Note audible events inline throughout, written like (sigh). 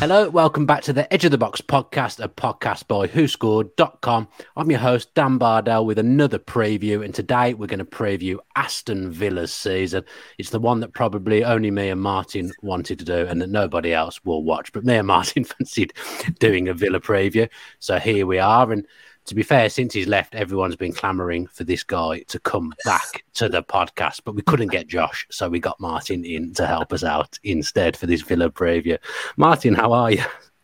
Hello, welcome back to the Edge of the Box podcast, a podcast by. I'm your host, Dan Bardell, with another preview. And today we're going to preview Aston Villa's season. It's the one that probably only me and Martin wanted to do and that nobody else will watch. But me and Martin (laughs) fancied doing a Villa preview. So here we are. And to be fair, since he's left, everyone's been clamoring for this guy to come back to the podcast, but we couldn't get Josh, so we got Martin in to help us out instead for this Villa preview. Martin, how are you?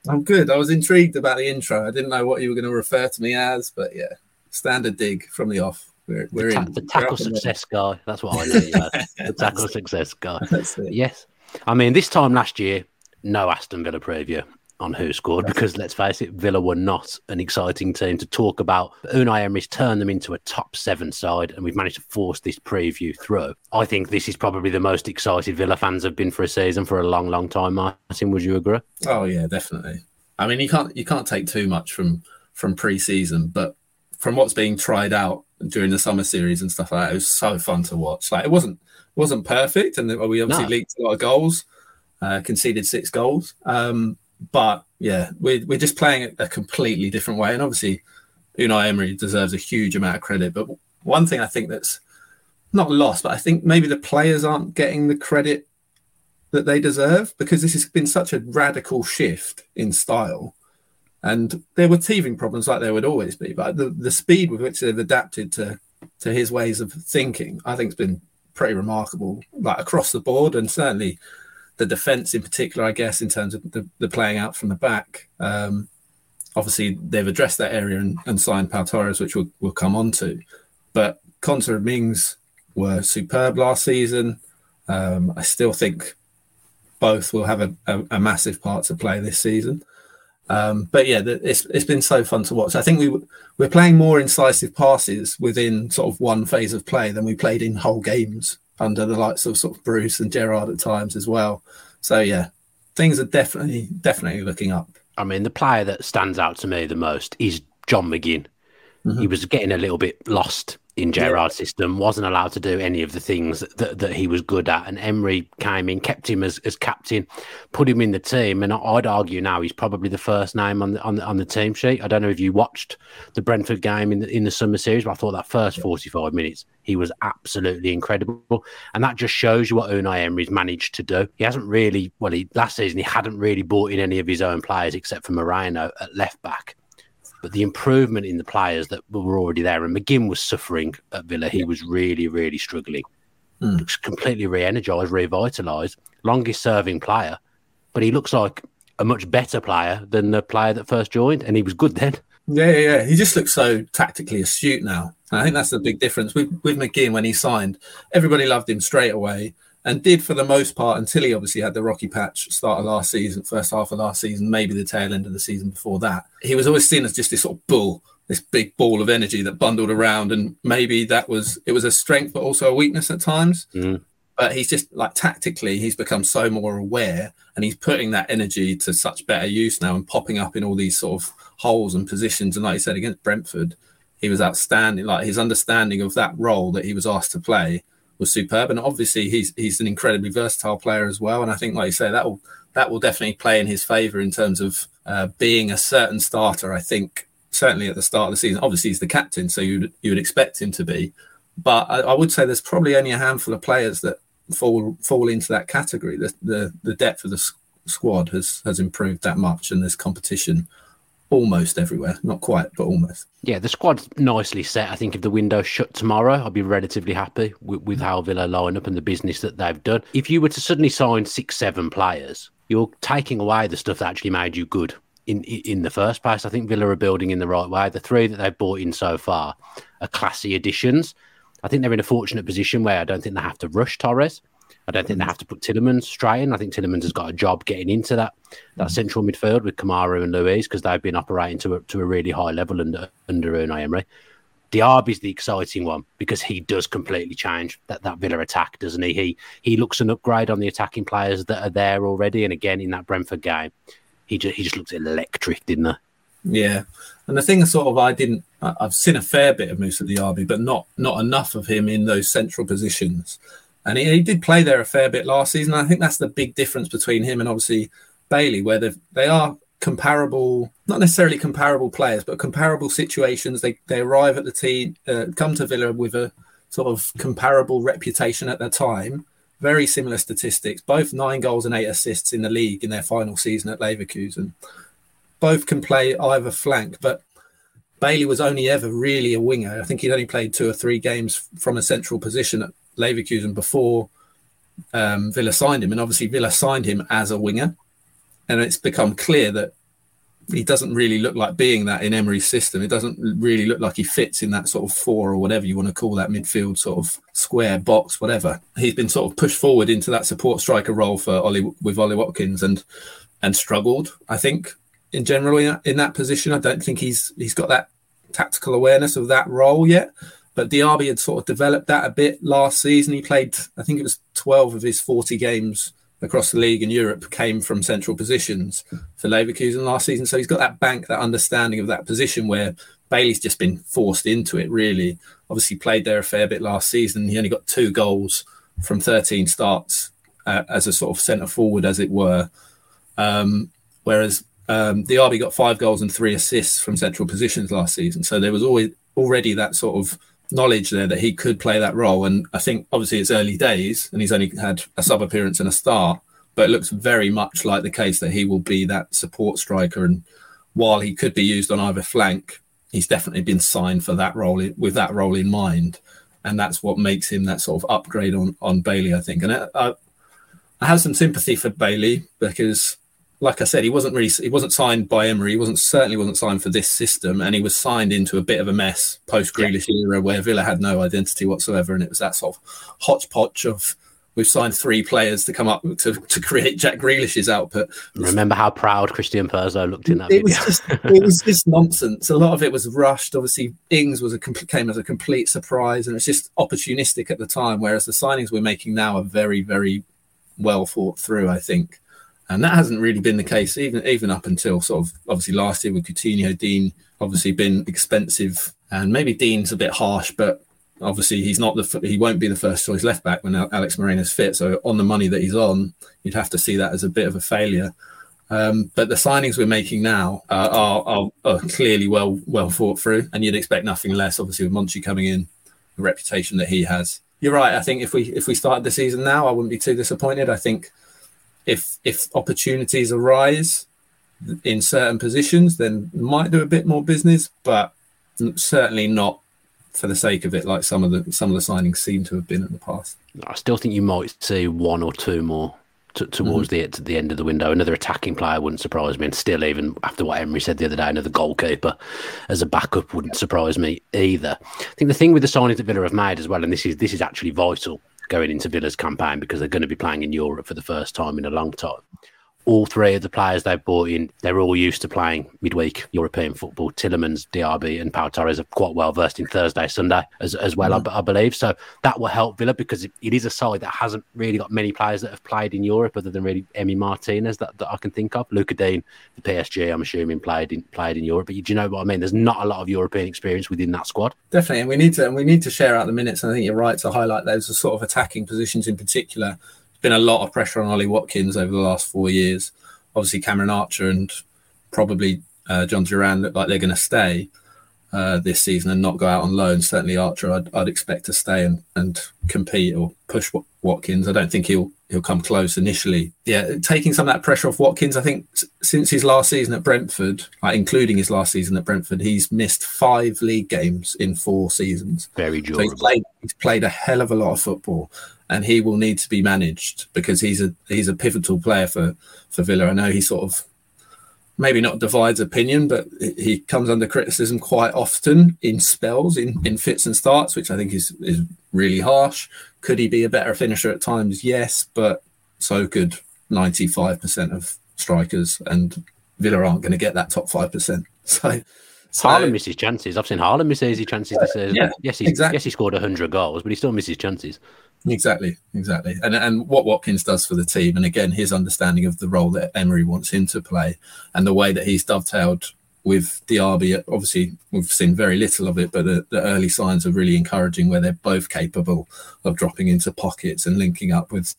I'm good. I was intrigued about the intro. I didn't know what you were going to refer to me as, but yeah, standard dig from the off. We're, we're the, ta- in. the tackle success guy. That's what I know. You (laughs) the tackle success guy. Yes. I mean, this time last year, no Aston Villa preview on WhoScored because let's face it, Villa were not an exciting team to talk about. Unai Emery's turned them into a top seven side, and we've managed to force this preview through. I think this is probably the most excited Villa fans have been for a season for a long, long time. Martin, would you agree? Oh yeah, definitely. I mean, you can't you can't take too much from from pre-season, but from what's being tried out during the summer series and stuff like that, it was so fun to watch. Like it wasn't wasn't perfect, and we obviously no. leaked a lot of goals, uh, conceded six goals. Um, but yeah, we're, we're just playing it a completely different way. And obviously, Unai Emery deserves a huge amount of credit. But one thing I think that's not lost, but I think maybe the players aren't getting the credit that they deserve because this has been such a radical shift in style. And there were teething problems like there would always be, but the, the speed with which they've adapted to to his ways of thinking, I think, has been pretty remarkable, like across the board, and certainly the defense in particular, I guess, in terms of the, the playing out from the back. Um, obviously, they've addressed that area and, and signed Pau Torres, which we'll, we'll come on to. But Konsa and Mings were superb last season. Um, I still think both will have a, a, a, massive part to play this season. Um, but yeah, it's it's been so fun to watch. I think we we're playing more incisive passes within sort of one phase of play than we played in whole games under the likes of sort of Bruce and Gerrard at times as well. So yeah, things are definitely definitely looking up. I mean, the player that stands out to me the most is John McGinn. Mm-hmm. He was getting a little bit lost in Gerrard's yeah. system, wasn't allowed to do any of the things that, that he was good at. And Emery came in, kept him as, as captain, put him in the team. And I'd argue now he's probably the first name on the, on the, on the team sheet. I don't know if you watched the Brentford game in the, in the summer series, but I thought that first 45 minutes, he was absolutely incredible. And that just shows you what Unai Emery's managed to do. He hasn't really, well, he, last season, he hadn't really brought in any of his own players except for Moreno at left back but the improvement in the players that were already there, and McGinn was suffering at Villa. He was really, really struggling. Mm. Looks completely re-energized, revitalized, longest serving player, but he looks like a much better player than the player that first joined, and he was good then. Yeah, yeah, yeah. He just looks so tactically astute now. And I think that's the big difference with with McGinn when he signed. Everybody loved him straight away and did for the most part until he obviously had the rocky patch start of last season, first half of last season, maybe the tail end of the season before that. He was always seen as just this sort of bull, this big ball of energy that bundled around, and maybe that was it was a strength but also a weakness at times. Mm. But he's just like tactically, he's become so more aware, and he's putting that energy to such better use now, and popping up in all these sort of holes and positions. And like you said against Brentford, he was outstanding. Like his understanding of that role that he was asked to play was superb. And obviously, he's he's an incredibly versatile player as well. And I think, like you say, that will that will definitely play in his favour in terms of uh, being a certain starter. I think certainly at the start of the season. Obviously, he's the captain, so you you would expect him to be. But I, I, would say there's probably only a handful of players that fall fall into that category. The the, the depth of the squad has has improved that much, and there's competition almost everywhere. Not quite, but almost. Yeah, the squad's nicely set. I think if the window shut tomorrow, I'll be relatively happy with, with mm. how Villa line up and the business that they've done. If you were to suddenly sign six, seven players, you're taking away the stuff that actually made you good in in the first place. I think Villa are building in the right way. The three that they've bought in so far are classy additions. I think they're in a fortunate position where I don't think they have to rush Torres. I don't think they have to put Tielemans straight in. I think Tielemans has got a job getting into that that mm. central midfield with Kamara and Luiz because they've been operating to a, to a really high level under under Unai Emery. Diaby's the exciting one because he does completely change that, that Villa attack, doesn't he? He he looks an upgrade on the attacking players that are there already. And again, in that Brentford game, he just he just looks electric, didn't he? Yeah, and the thing sort of I didn't I've seen a fair bit of Moussa Diaby, but not not enough of him in those central positions. And he, he, did play there a fair bit last season. I think that's the big difference between him and obviously Bailey, where they are comparable, not necessarily comparable players, but comparable situations. They they arrive at the team, uh, come to Villa with a sort of comparable reputation at the time. Very similar statistics, both nine goals and eight assists in the league in their final season at Leverkusen. Both can play either flank, but Bailey was only ever really a winger. I think he'd only played two or three games from a central position at Leverkusen before um, Villa signed him, and obviously Villa signed him as a winger and it's become clear that he doesn't really look like being that in Emery's system. It doesn't really look like he fits in that sort of four or whatever you want to call that midfield sort of square box, whatever. He's been sort of pushed forward into that support striker role for Ollie with Ollie Watkins and and struggled. I think in general in in that position. I don't think he's he's got that tactical awareness of that role yet. But Diaby had sort of developed that a bit last season. He played, I think it was 12 of his 40 games across the league in Europe came from central positions for Leverkusen last season. So he's got that bank, that understanding of that position where Bailey's just been forced into it, really. Obviously, played there a fair bit last season. He only got two goals from 13 starts uh, as a sort of centre forward, as it were. Um, whereas um, Diaby got five goals and three assists from central positions last season. So there was always already that sort of knowledge there that he could play that role. And I think obviously it's early days and he's only had a sub appearance and a start, but it looks very much like the case that he will be that support striker. And while he could be used on either flank, he's definitely been signed for that role with that role in mind. And that's what makes him that sort of upgrade on, on Bailey, I think. And I, I have some sympathy for Bailey because like I said, he wasn't really he wasn't signed by Emery. He wasn't certainly wasn't signed for this system, and he was signed into a bit of a mess post Grealish yeah. era where Villa had no identity whatsoever, and it was that sort of hodgepodge of we've signed three players to come up to, to create Jack Grealish's output. Remember how proud Christian Purslow looked in that it video? Was just, it was just nonsense. A lot of it was rushed. Obviously, Ings was a came as a complete surprise, and it's just opportunistic at the time. Whereas the signings we're making now are very, very well thought through. I think and that hasn't really been the case even even up until sort of obviously last year with Coutinho. Digne obviously been expensive, and maybe Digne's a bit harsh, but obviously he's not the he won't be the first choice left back when Alex Moreno's fit. So on the money that he's on, you'd have to see that as a bit of a failure. Um, but the signings we're making now uh, are, are, are, clearly well well thought through, and you'd expect nothing less. Obviously, with Monchi coming in, the reputation that he has. You're right. I think if we if we started the season now, I wouldn't be too disappointed. I think if if opportunities arise in certain positions, then might do a bit more business, but certainly not for the sake of it, like some of the some of the signings seem to have been in the past. I still think you might see one or two more t- towards mm-hmm. the to the end of the window. Another attacking player wouldn't surprise me, and still, even after what Emery said the other day, another goalkeeper as a backup wouldn't surprise me either. I think the thing with the signings that Villa have made as well, and this is this is actually vital going into Villa's campaign because they're going to be playing in Europe for the first time in a long time all three of the players they've brought in, they're all used to playing midweek European football. Tielemans, Diaby, and Pau Torres are quite well versed in Thursday, Sunday as, as well, mm. I, I, believe. So that will help Villa because it, it is a side that hasn't really got many players that have played in Europe other than really Emi Martinez that, that I can think of. Lucas Digne, the PSG, I'm assuming played in played in Europe. But you, do you know what I mean? There's not a lot of European experience within that squad. Definitely, and we need to and we need to share out the minutes. And I think you're right to highlight those sort of attacking positions in particular been a lot of pressure on Ollie Watkins over the last four years. Obviously, Cameron Archer and probably uh, Jhon Duran look like they're going to stay uh, this season and not go out on loan. Certainly, Archer, I'd, I'd expect to stay and, and compete or push Watkins. I don't think he'll he'll come close initially. Yeah, taking some of that pressure off Watkins. I think since his last season at Brentford, like including his last season at Brentford, he's missed five league games in four seasons. Very durable. So he's, played, he's played a hell of a lot of football and he will need to be managed because he's a he's a pivotal player for for Villa. I know he sort of maybe not divides opinion, but he comes under criticism quite often in spells, in, in fits and starts, which I think is is really harsh. Could he be a better finisher at times? Yes, but so could ninety five percent of strikers, and Villa aren't going to get that top five percent. (laughs) So. So, Haaland misses chances. I've seen Haaland miss easy chances this season. Yeah, yes, he, exactly. yes, he scored hundred goals, but he still misses chances. Exactly, exactly. And and what Watkins does for the team, and again, his understanding of the role that Emery wants him to play, and the way that he's dovetailed with Diaby. Obviously, we've seen very little of it, but the, the, early signs are really encouraging, where they're both capable of dropping into pockets and linking up with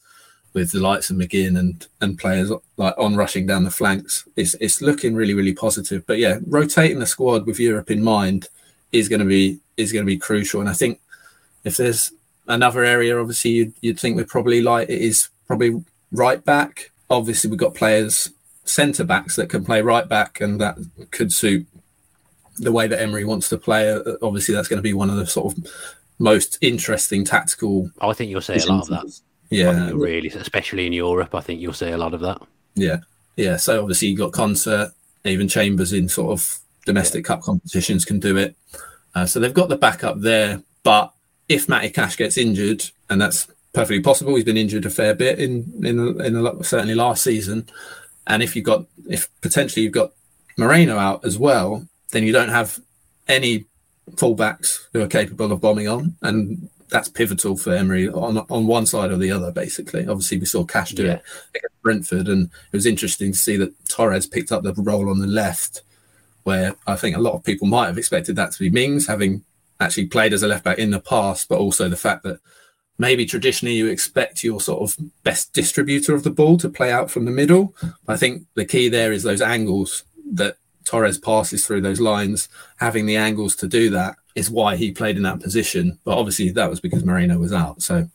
with the likes of McGinn and and players like on rushing down the flanks. It's it's looking really really positive. But yeah, rotating the squad with Europe in mind is going to be is going to be crucial. And I think if there's another area, obviously you'd, you'd think we're probably like it is probably right back. Obviously we've got players centre backs that can play right back, and that could suit the way that Emery wants to play. Uh, obviously that's going to be one of the sort of most interesting tactical. I think you'll see a lot of that. Yeah, really, especially in Europe, I think you'll see a lot of that. Yeah, yeah. So obviously you've got Konsa, even Chambers in sort of domestic yeah. cup competitions can do it. Uh, so they've got the backup there. But if Matty Cash gets injured, and that's perfectly possible, he's been injured a fair bit in in in a, certainly last season. And if you've got if potentially you've got Moreno out as well, then you don't have any fullbacks who are capable of bombing on, and that's pivotal for Emery on on one side or the other. Basically, obviously we saw Cash do yeah. it against Brentford, and it was interesting to see that Torres picked up the role on the left, where I think a lot of people might have expected that to be Mings, having actually played as a left back in the past, but also the fact that maybe traditionally you expect your sort of best distributor of the ball to play out from the middle. I think the key there is those angles that Torres passes through those lines, having the angles to do that is why he played in that position. But obviously, that was because Moreno was out. So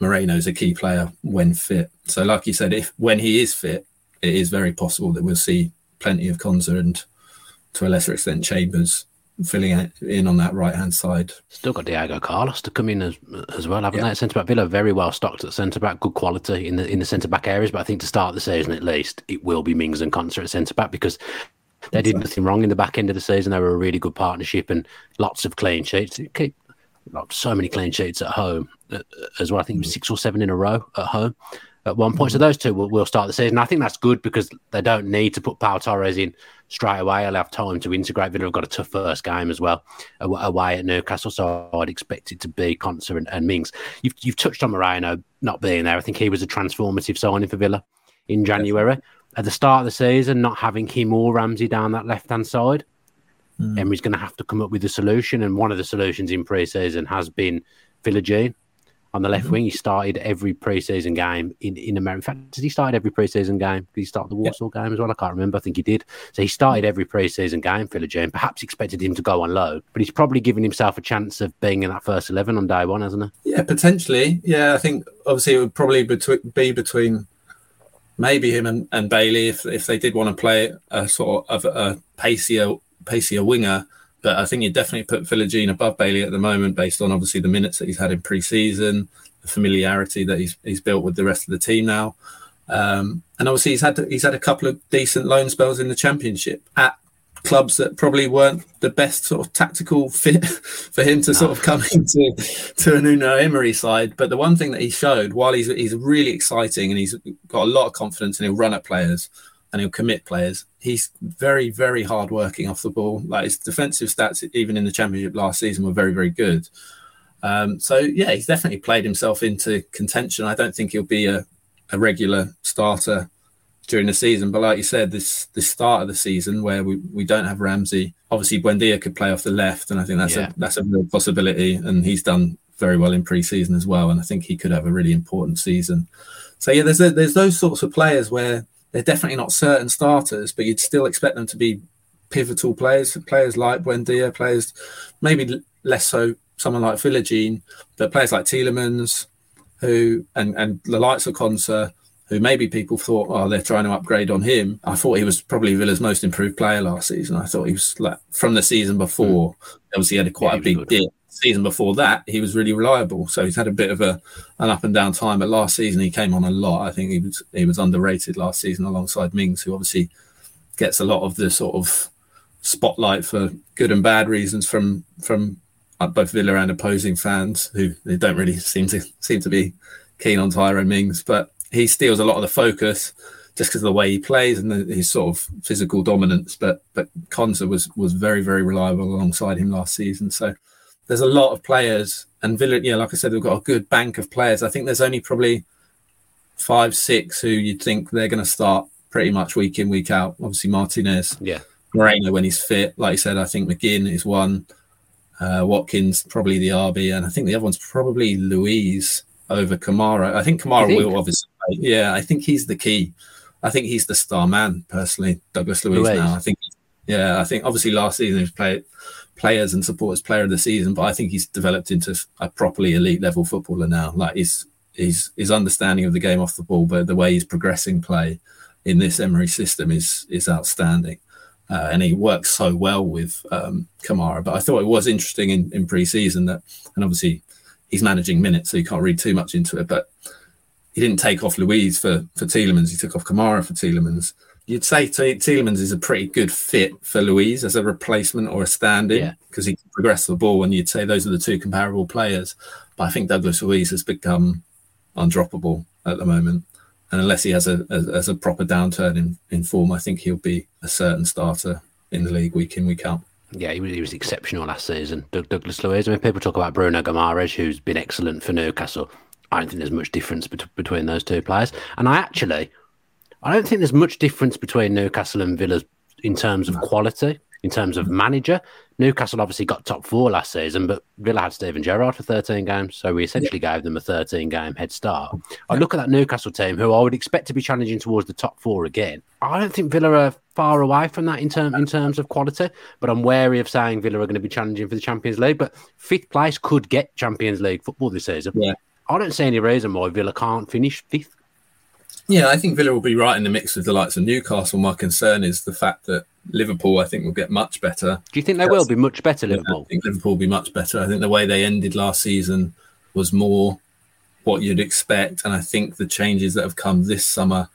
Moreno is a key player when fit. So, like you said, if when he is fit, it is very possible that we'll see plenty of Konsa and to a lesser extent Chambers filling in on that right hand side. Still got Diego Carlos to come in as as well, haven't yeah. they? Centre back Villa very well stocked at centre back, good quality in the in the centre back areas. But I think to start the season at least, it will be Mings and Konsa at centre back because they did nothing wrong in the back end of the season. They were a really good partnership and lots of clean sheets. Keep so many clean sheets at home uh, as well. I think was six or seven in a row at home at one point. So mm-hmm. those two will, will start the season. I think that's good because they don't need to put Pau Torres in straight away. I'll have time to integrate. Villa have got a tough first game as well away at Newcastle. So I'd expect it to be Konsa and, and Mings. You've, you've touched on Moreno not being there. I think he was a transformative signing for Villa in January at the start of the season, not having him or Ramsey down that left hand side, mm. Emery's going to have to come up with a solution. And one of the solutions in pre season has been Philogene on the left mm-hmm. wing. He started every pre-season game in, in America. In fact, did he start every pre-season game? Did he start the Warsaw game as well? I can't remember. I think he did. So he started every pre-season game, Philogene. Perhaps expected him to go on low, but he's probably given himself a chance of being in that first 11 on day one, hasn't he? Yeah, potentially. Yeah, I think obviously it would probably be between maybe him and, and Bailey if if they did want to play a sort of a pacier pacier winger. But I think you definitely put Philogene above Bailey at the moment, based on obviously the minutes that he's had in pre-season, the familiarity that he's he's built with the rest of the team now, um, and obviously he's had he's had a couple of decent loan spells in the championship at clubs that probably weren't the best sort of tactical fit (laughs) for him to sort of come (laughs) into to an Unai Emery side. But the one thing that he showed, while he's he's really exciting and he's got a lot of confidence and he'll run at players and he'll commit players, he's very very hard working off the ball. Like his defensive stats, even in the championship last season, were very very good. Um, so yeah, he's definitely played himself into contention. I don't think he'll be a, a regular starter during the season. But like you said, this this start of the season where we, we don't have Ramsey, obviously Buendia could play off the left, and I think that's yeah. a that's a real possibility. And he's done very well in pre-season as well, and I think he could have a really important season. So yeah, there's a, there's those sorts of players where they're definitely not certain starters, but you'd still expect them to be pivotal players. Players like Buendia, players maybe less so someone like Philogene, but players like Tielemans, who and and the likes of Konsa, who maybe people thought, oh, they're trying to upgrade on him. I thought he was probably Villa's most improved player last season. I thought he was like from the season before. Mm. Obviously, he had a quite yeah, a big dip. Season before that, he was really reliable. So he's had a bit of a an up and down time. But last season, he came on a lot. I think he was he was underrated last season alongside Mings, who obviously gets a lot of the sort of spotlight for good and bad reasons from from uh, both Villa and opposing fans who they don't really seem to seem to be keen on Tyrone Mings. But he steals a lot of the focus just because of the way he plays and the, his sort of physical dominance. But but Konsa was was very very reliable alongside him last season. So there's a lot of players, and Villa, yeah, like I said, they've got a good bank of players. I think there's only probably five six who you'd think they're going to start pretty much week in week out. Obviously Martinez, yeah, Moreno when he's fit. Like I said, I think McGinn is one. Uh, Watkins probably the RB, and I think the other one's probably Luiz over Kamara. I think Kamara think? will obviously Yeah, I think he's the key. I think he's the star man personally, Douglas Louise, Luiz. Now, I think, yeah, I think obviously last season he was play, players and supporters player of the season, but I think he's developed into a properly elite level footballer now. Like his his his understanding of the game off the ball, but the way he's progressing play in this Emery system is is outstanding. Uh, and he works so well with um, Kamara. But I thought it was interesting in, in pre-season that, and obviously he's managing minutes, so you can't read too much into it. But he didn't take off Luiz for for Tielemans. He took off Kamara for Tielemans. You'd say Tielemans is a pretty good fit for Luiz as a replacement or a stand-in because yeah. he can progress the ball. And you'd say those are the two comparable players. But I think Douglas Luiz has become undroppable at the moment. And unless he has a, a, as a proper downturn in, in form, I think he'll be a certain starter in the league week in, week out. Yeah, he was, he was exceptional last season. Doug, Douglas Luiz. I mean, people talk about Bruno Guimarães, who's been excellent for Newcastle. I don't think there's much difference bet- between those two players. And I actually, I don't think there's much difference between Newcastle and Villa in terms of quality in terms of manager. Newcastle obviously got top four last season, but Villa had Steven Gerrard for 13 games, so we essentially yeah. gave them a 13 game head start. I look at that Newcastle team, who I would expect to be challenging towards the top four again. I don't think Villa are far away from that in, term, in terms of quality, but I'm wary of saying Villa are going to be challenging for the Champions League. But fifth place could get Champions League football this season. Yeah. I don't see any reason why Villa can't finish fifth. Yeah, I think Villa will be right in the mix with the likes of Newcastle. My concern is the fact that Liverpool, I think, will get much better. Do you think they will be much better, Liverpool? Yeah, I think Liverpool will be much better. I think the way they ended last season was more what you'd expect. And I think the changes that have come this summer,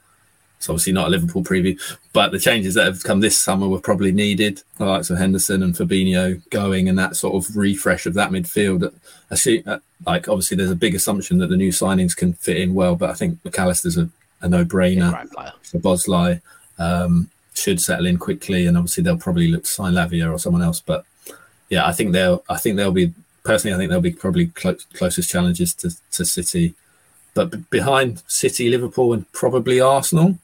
it's obviously not a Liverpool preview, but the changes that have come this summer were probably needed. The likes of Henderson and Fabinho going and that sort of refresh of that midfield. I see, uh, like, obviously, there's a big assumption that the new signings can fit in well, but I think Mac Allister's a, a no brainer for Bosley. Um, should settle in quickly, and obviously they'll probably look to sign Lavia or someone else. But yeah, I think they'll. I think they'll be personally. I think they'll be probably clo- closest challenges to, to City, but b- behind City, Liverpool, and probably Arsenal.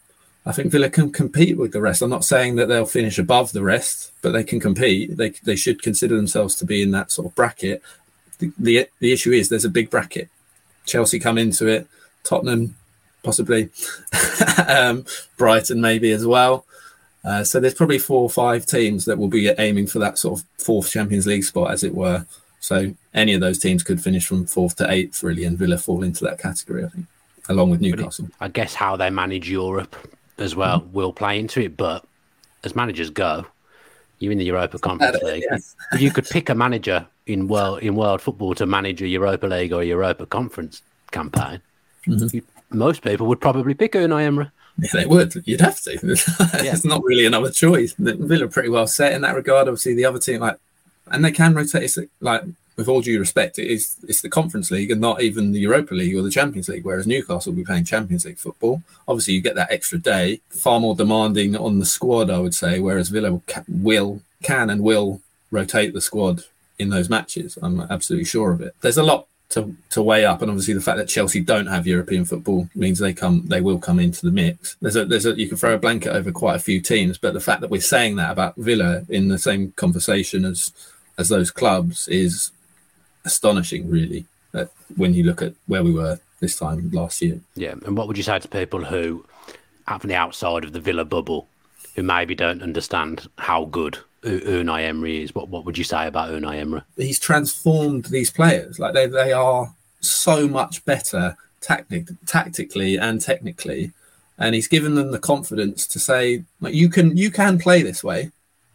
I think Villa can compete with the rest. I'm not saying that they'll finish above the rest, but they can compete. They they should consider themselves to be in that sort of bracket. The the, the issue is there's a big bracket. Chelsea come into it, Tottenham possibly, (laughs) um, Brighton maybe as well. Uh, so there's probably four or five teams that will be aiming for that sort of fourth Champions League spot, as it were. So any of those teams could finish from fourth to eighth, really, and Villa fall into that category, I think, along with Newcastle. I guess how they manage Europe as well mm-hmm. will play into it. But as managers go, you're in the Europa Conference League. Yes. you could pick a manager in world in world football to manage a Europa League or a Europa Conference campaign, mm-hmm. you, most people would probably pick Unai Emery. Yeah, they would. You'd have to. (laughs) It's not really another choice. Villa pretty well set in that regard. Obviously, the other team like, and they can rotate. It's like with all due respect, it is it's the Conference League and not even the Europa League or the Champions League. Whereas Newcastle will be playing Champions League football. Obviously, you get that extra day, far more demanding on the squad, I would say. Whereas Villa will can and will rotate the squad in those matches. I'm absolutely sure of it. There's a lot to, to weigh up, and obviously the fact that Chelsea don't have European football means they come they will come into the mix. There's a there's a you can throw a blanket over quite a few teams, but the fact that we're saying that about Villa in the same conversation as as those clubs is astonishing, really. That when you look at where we were this time last year. Yeah, and what would you say to people who, from the outside of the Villa bubble, who maybe don't understand how good Unai Emery is. What what would you say about Unai Emery? He's transformed these players. Like they they are so much better tactic, tactically and technically, and he's given them the confidence to say like you can you can play this way.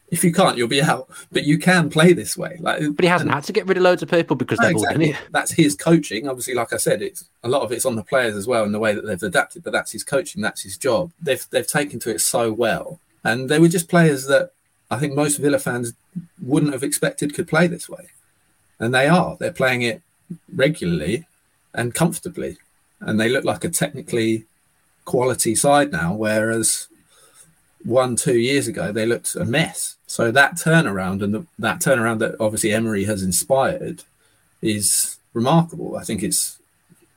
If you can't, you'll be out. But you can play this way. Like, but he hasn't and, had to get rid of loads of people because they've exactly. all done it. That's his coaching. Obviously, like I said, it's a lot of it's on the players as well in the way that they've adapted. But that's his coaching. That's his job. They've they've taken to it so well, and they were just players that I think most Villa fans wouldn't have expected could play this way. And they are. They're playing it regularly and comfortably. And they look like a technically quality side now, whereas one, two years ago, they looked a mess. So that turnaround and the, that turnaround that obviously Emery has inspired is remarkable. I think it's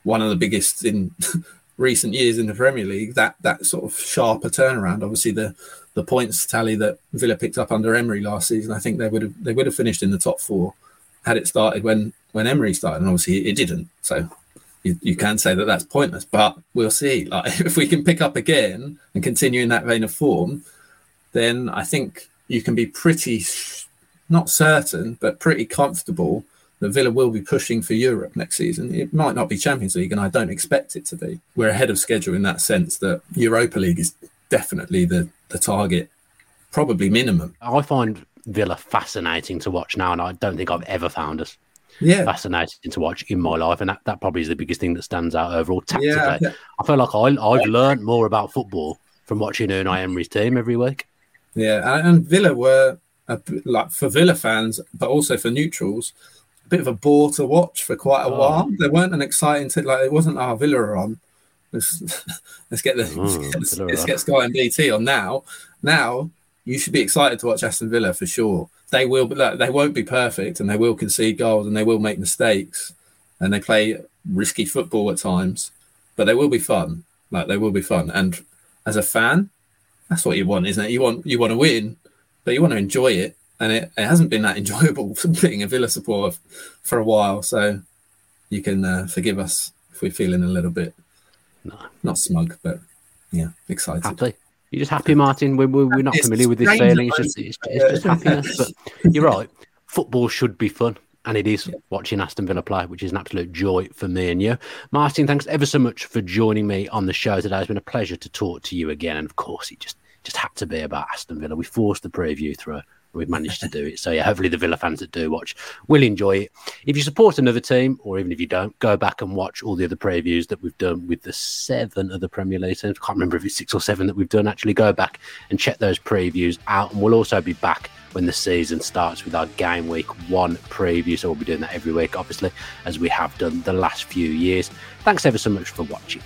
one of the biggest in (laughs) recent years in the Premier League. That that sort of sharper turnaround. Obviously, the the points tally that Villa picked up under Emery last season, I think they would have they would have finished in the top four had it started when when Emery started, and obviously it didn't. So you, you can say that that's pointless, but we'll see. (laughs) Like if we can pick up again and continue in that vein of form, then I think you can be pretty not certain, but pretty comfortable that Villa will be pushing for Europe next season. It might not be Champions League, and I don't expect it to be. We're ahead of schedule in that sense that Europa League is definitely the, the target, probably minimum. I find Villa fascinating to watch now, and I don't think I've ever found us yeah. fascinating to watch in my life, and that, that probably is the biggest thing that stands out overall tactically. Yeah. I feel like I, I've learned more about football from watching Unai Emery's team every week. Yeah, and Villa were a, like for Villa fans, but also for neutrals, a bit of a bore to watch for quite a oh. while. They weren't an exciting thing. Like it wasn't our Villa are on. Let's, (laughs) let's get the oh, (laughs) let's, get, let's get Sky and BT on now. Now you should be excited to watch Aston Villa for sure. They will they won't be perfect and they will concede goals and they will make mistakes and they play risky football at times but they will be fun. Like they will be fun. And as a fan that's what you want isn't it? You want you want to win but you want to enjoy it. And it, it hasn't been that (laughs) enjoyable being a villa supporter for a while. So you can uh, forgive us if we're feeling a little bit no. not smug but yeah excited happy you're just happy, Martin. We're, we're not it's familiar with this feeling. It's just, it's, it's just happiness. But (laughs) you're right. Football should be fun. And it is yeah. watching Aston Villa play, which is an absolute joy for me and you. Martin, thanks ever so much for joining me on the show today. It's been a pleasure to talk to you again. And of course, it just just had to be about Aston Villa. We forced the preview through we've managed to do it. So yeah, hopefully the Villa fans that do watch will enjoy it. If you support another team, or even if you don't, go back and watch all the other previews that we've done with the seven other Premier League teams. I can't remember if it's six or seven that we've done. Actually, go back and check those previews out, and we'll also be back when the season starts with our game week one preview. So we'll be doing that every week, obviously, as we have done the last few years. Thanks ever so much for watching.